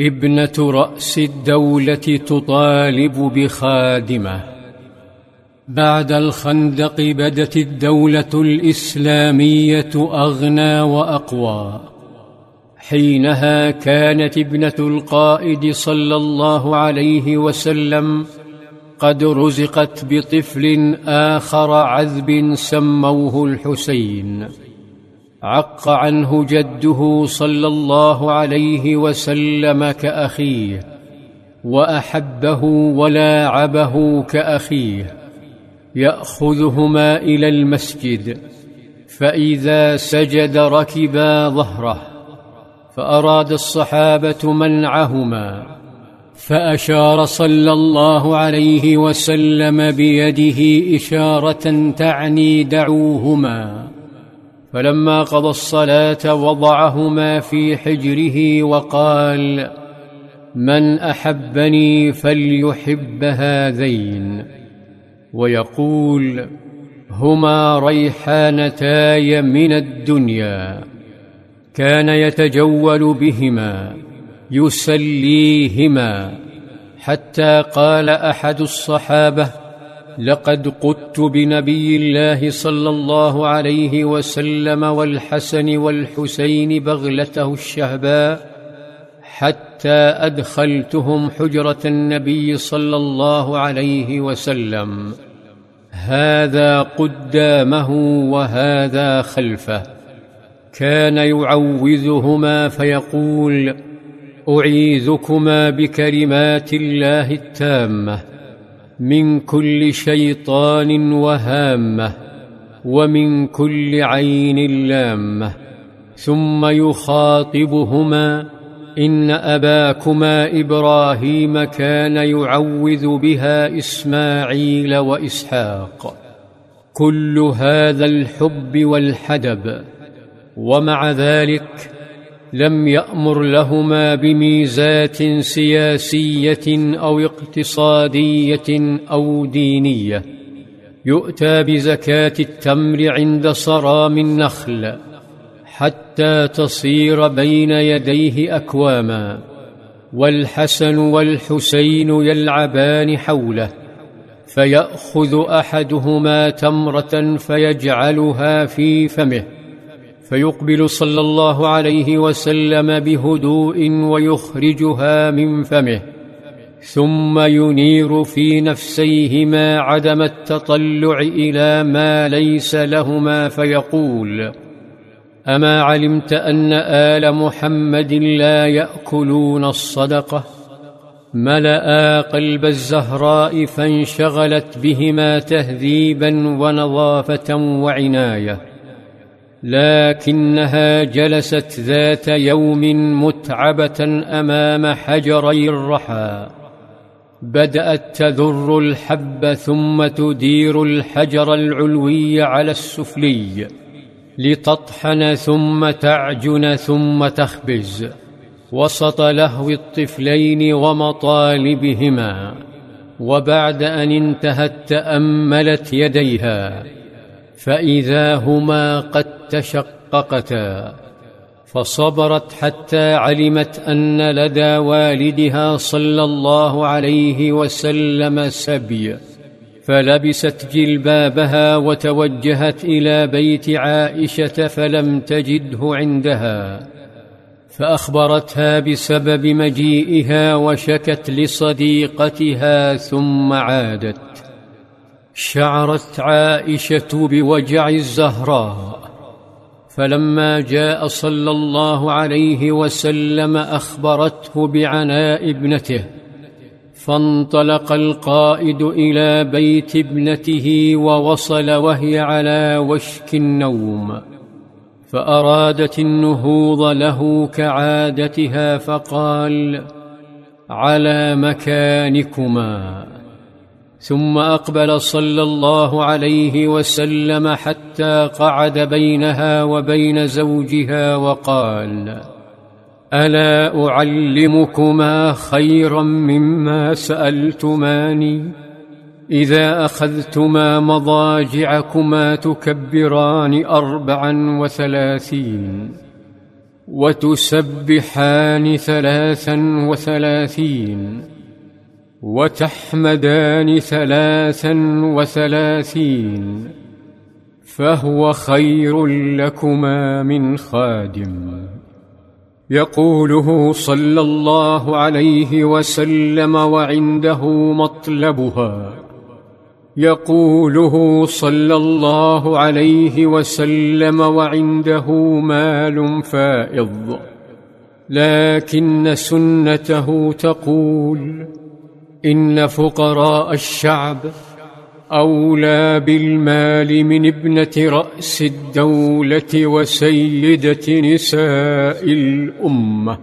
ابنة رأس الدولة تطالب بخادمة. بعد الخندق بدت الدولة الإسلامية أغنى وأقوى. حينها كانت ابنة القائد صلى الله عليه وسلم قد رزقت بطفل آخر عذب سموه الحسين. عق عنه جده صلى الله عليه وسلم كأخيه وأحبه ولاعبه كأخيه. يأخذهما إلى المسجد فإذا سجد ركبا ظهره فأراد الصحابة منعهما فأشار صلى الله عليه وسلم بيده إشارة تعني دعوهما. فلما قضى الصلاة وضعهما في حجره وقال من أحبني فليحب هذين. ويقول هما ريحانتاي من الدنيا كان يتجول بهما يسليهما حتى قال أحد الصحابة لقد قدت بنبي الله صلى الله عليه وسلم والحسن والحسين بغلته الشهباء حتى أدخلتهم حجرة النبي صلى الله عليه وسلم. هذا قدامه وهذا خلفه. كان يعوذهما فيقول أعيذكما بكلمات الله التامة. من كل شيطان وهامة ومن كل عين لامة ثم يخاطبهما إن أباكما إبراهيم كان يعوذ بها إسماعيل وإسحاق. كل هذا الحب والحدب ومع ذلك لم يأمر لهما بميزات سياسية أو اقتصادية أو دينية. يؤتى بزكاة التمر عند صرام النخل حتى تصير بين يديه أكواما. والحسن والحسين يلعبان حوله فيأخذ أحدهما تمرة فيجعلها في فمه. فيقبل صلى الله عليه وسلم بهدوء ويخرجها من فمه ثم ينير في نفسيهما عدم التطلع إلى ما ليس لهما فيقول أما علمت أن آل محمد لا يأكلون الصدقة؟ ملأ قلب الزهراء فانشغلت بهما تهذيبا ونظافة وعناية. لكنها جلست ذات يوم متعبة أمام حجري الرحى. بدأت تذر الحب ثم تدير الحجر العلوي على السفلي لتطحن ثم تعجن ثم تخبز. وسط لهو الطفلين ومطالبهما. وبعد أن انتهت تأملت يديها. فإذا هما قد تشققتا فصبرت حتى علمت أن لدى والدها صلى الله عليه وسلم سبي فلبست جلبابها وتوجهت إلى بيت عائشة فلم تجده عندها فأخبرتها بسبب مجيئها وشكت لصديقتها ثم عادت. شعرت عائشة بوجع الزهراء فلما جاء صلى الله عليه وسلم أخبرته بعناء ابنته فانطلق القائد إلى بيت ابنته ووصل وهي على وشك النوم فأرادت النهوض له كعادتها فقال على مكانكما ثم أقبل صلى الله عليه وسلم حتى قعد بينها وبين زوجها وقال ألا أعلمكما خيرا مما سألتماني؟ إذا أخذتما مضاجعكما تكبران اربعا وثلاثين وتسبحان ثلاثا وثلاثين وتحمدان ثلاثا وثلاثين فهو خير لكما من خادم. يقوله صلى الله عليه وسلم وعنده مطلبها. يقوله صلى الله عليه وسلم وعنده مال فائض لكن سنته تقول إن فقراء الشعب أولى بالمال من ابنة رأس الدولة وسيدة نساء الأمة.